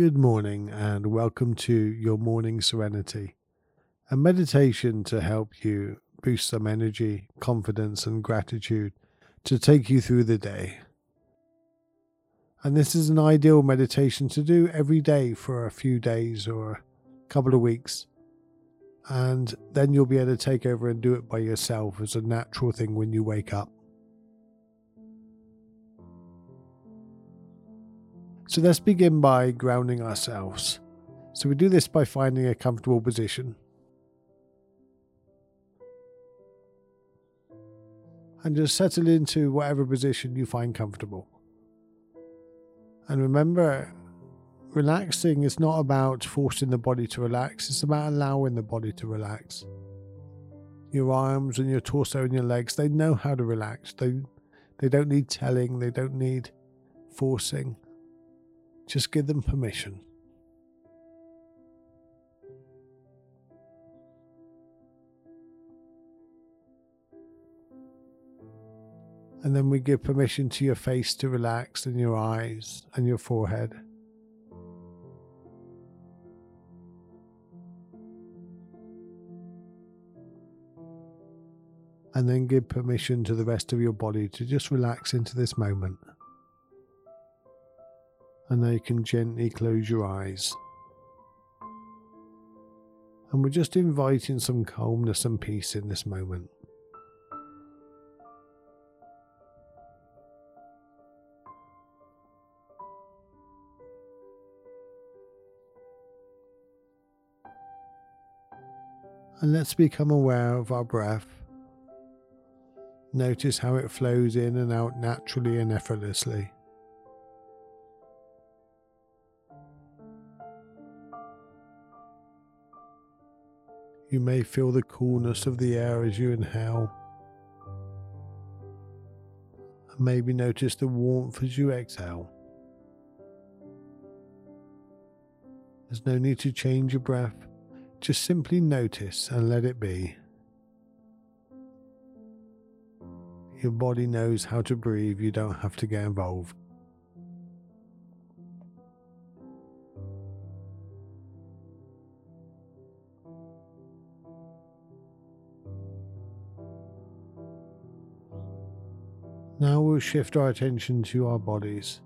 Good morning, and welcome to your morning serenity, a meditation to help you boost some energy, confidence, and gratitude to take you through the day. And this is an ideal meditation to do every day for a few days or a couple of weeks. And then you'll be able to take over and do it by yourself as a natural thing when you wake up. So let's begin by grounding ourselves. So we do this by finding a comfortable position. And just settle into whatever position you find comfortable. And remember, relaxing is not about forcing the body to relax, it's about allowing the body to relax. Your arms and your torso and your legs, they know how to relax. They, they don't need telling, they don't need forcing. Just give them permission. And then we give permission to your face to relax and your eyes and your forehead. And then give permission to the rest of your body to just relax into this moment and now you can gently close your eyes. And we're just inviting some calmness and peace in this moment. And let's become aware of our breath. Notice how it flows in and out naturally and effortlessly. You may feel the coolness of the air as you inhale. And maybe notice the warmth as you exhale. There's no need to change your breath, just simply notice and let it be. Your body knows how to breathe, you don't have to get involved. Now we'll shift our attention to our bodies.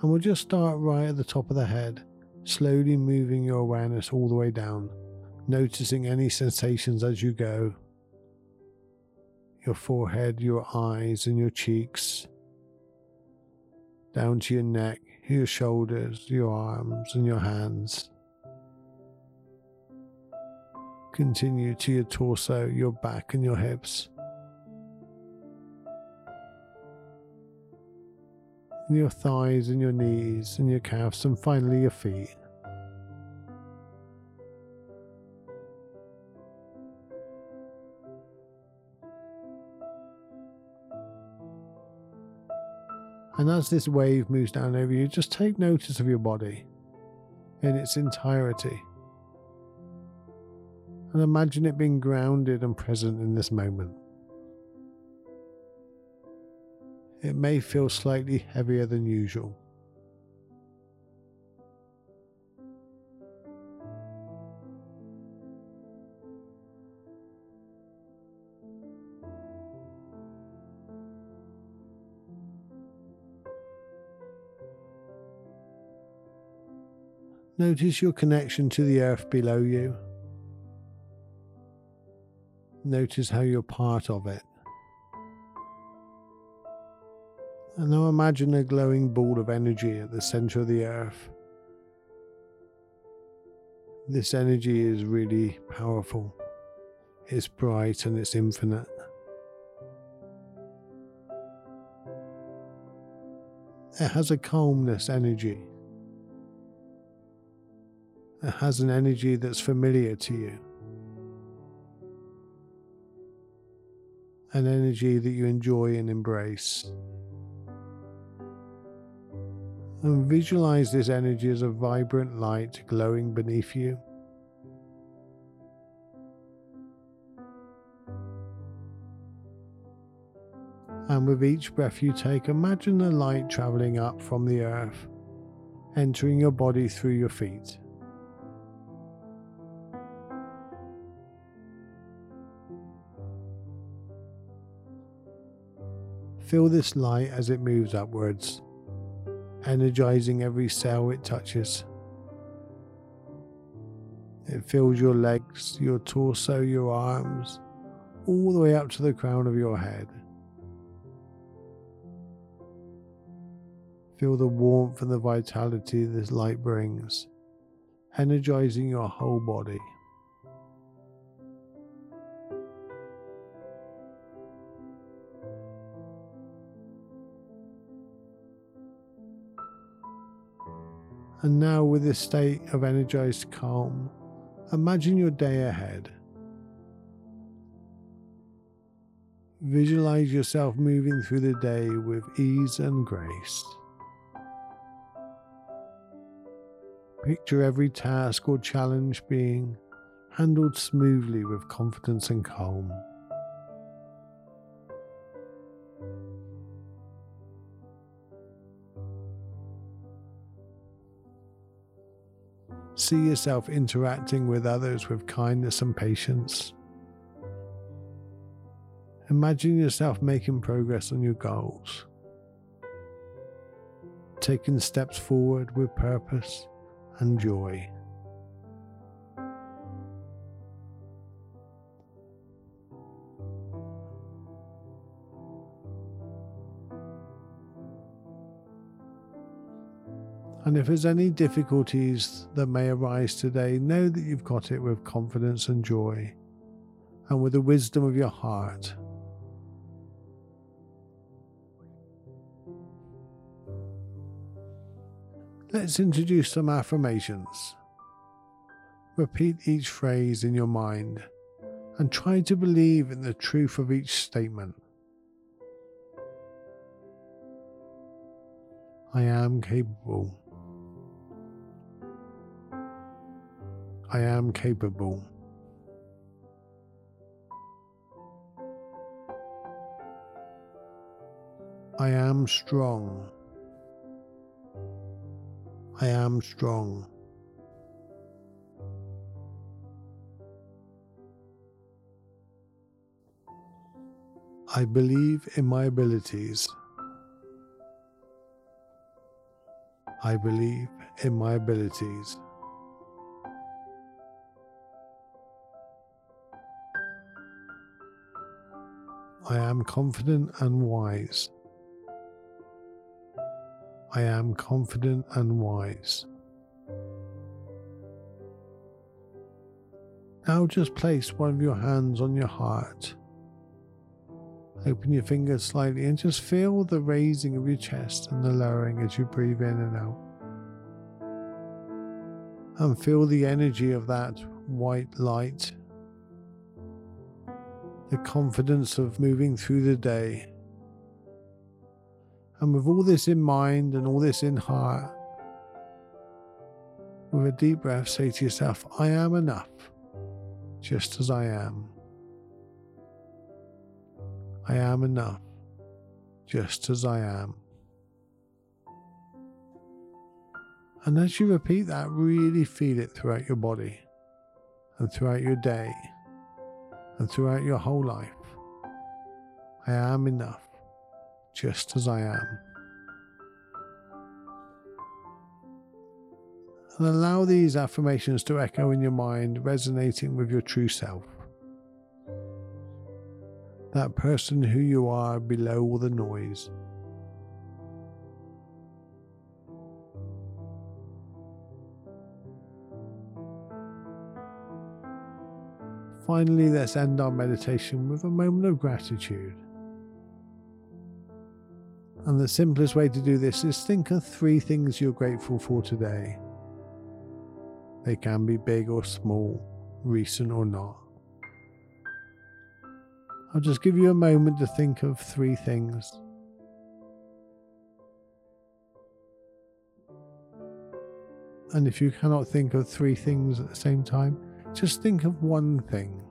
And we'll just start right at the top of the head, slowly moving your awareness all the way down, noticing any sensations as you go. Your forehead, your eyes, and your cheeks, down to your neck, your shoulders, your arms, and your hands. Continue to your torso, your back, and your hips. And your thighs and your knees and your calves, and finally your feet. And as this wave moves down over you, just take notice of your body in its entirety. And imagine it being grounded and present in this moment. It may feel slightly heavier than usual. Notice your connection to the earth below you. Notice how you're part of it. And now imagine a glowing ball of energy at the center of the earth. This energy is really powerful. It's bright and it's infinite. It has a calmness energy. It has an energy that's familiar to you. An energy that you enjoy and embrace and visualize this energy as a vibrant light glowing beneath you. And with each breath you take, imagine the light traveling up from the earth, entering your body through your feet. Feel this light as it moves upwards, energizing every cell it touches. It fills your legs, your torso, your arms, all the way up to the crown of your head. Feel the warmth and the vitality this light brings, energizing your whole body. And now, with this state of energized calm, imagine your day ahead. Visualize yourself moving through the day with ease and grace. Picture every task or challenge being handled smoothly with confidence and calm. See yourself interacting with others with kindness and patience. Imagine yourself making progress on your goals, taking steps forward with purpose and joy. And if there's any difficulties that may arise today, know that you've got it with confidence and joy and with the wisdom of your heart. Let's introduce some affirmations. Repeat each phrase in your mind and try to believe in the truth of each statement. I am capable. I am capable. I am strong. I am strong. I believe in my abilities. I believe in my abilities. I am confident and wise. I am confident and wise. Now just place one of your hands on your heart. Open your fingers slightly and just feel the raising of your chest and the lowering as you breathe in and out. And feel the energy of that white light the confidence of moving through the day. And with all this in mind and all this in heart, with a deep breath, say to yourself, I am enough, just as I am. I am enough, just as I am. And as you repeat that, really feel it throughout your body and throughout your day and throughout your whole life. I am enough, just as I am. And allow these affirmations to echo in your mind, resonating with your true self. That person who you are below all the noise. Finally, let's end our meditation with a moment of gratitude. And the simplest way to do this is think of three things you're grateful for today. They can be big or small, recent or not. I'll just give you a moment to think of three things. And if you cannot think of three things at the same time, just think of one thing.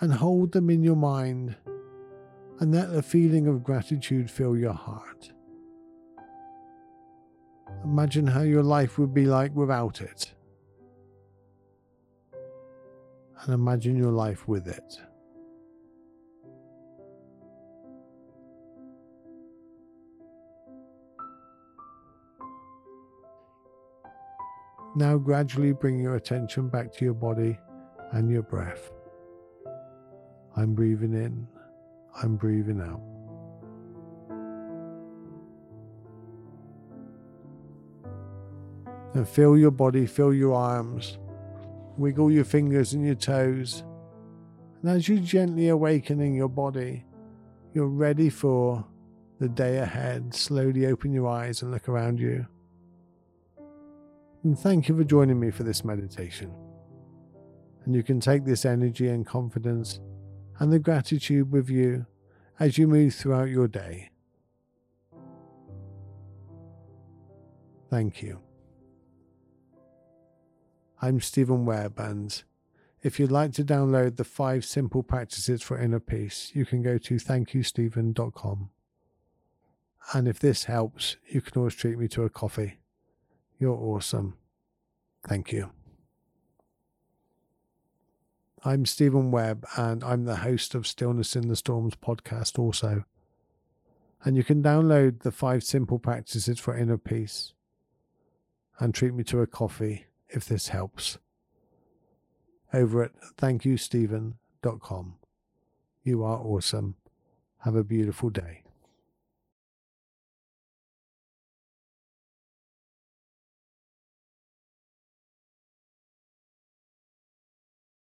and hold them in your mind and let the feeling of gratitude fill your heart. Imagine how your life would be like without it. And imagine your life with it. Now, gradually bring your attention back to your body and your breath. I'm breathing in, I'm breathing out. And feel your body, feel your arms, wiggle your fingers and your toes. And as you're gently awakening your body, you're ready for the day ahead. Slowly open your eyes and look around you. And thank you for joining me for this meditation. And you can take this energy and confidence and the gratitude with you as you move throughout your day. Thank you. I'm Steven Webb, and if you'd like to download the five simple practices for inner peace, you can go to thankyousteven.com. And if this helps, you can always treat me to a coffee. You're awesome. Thank you. I'm Steven Webb, and I'm the host of Stillness in the Storms podcast, also. And you can download the five simple practices for inner peace and treat me to a coffee if this helps. Over at thankyousteven.com. You are awesome. Have a beautiful day.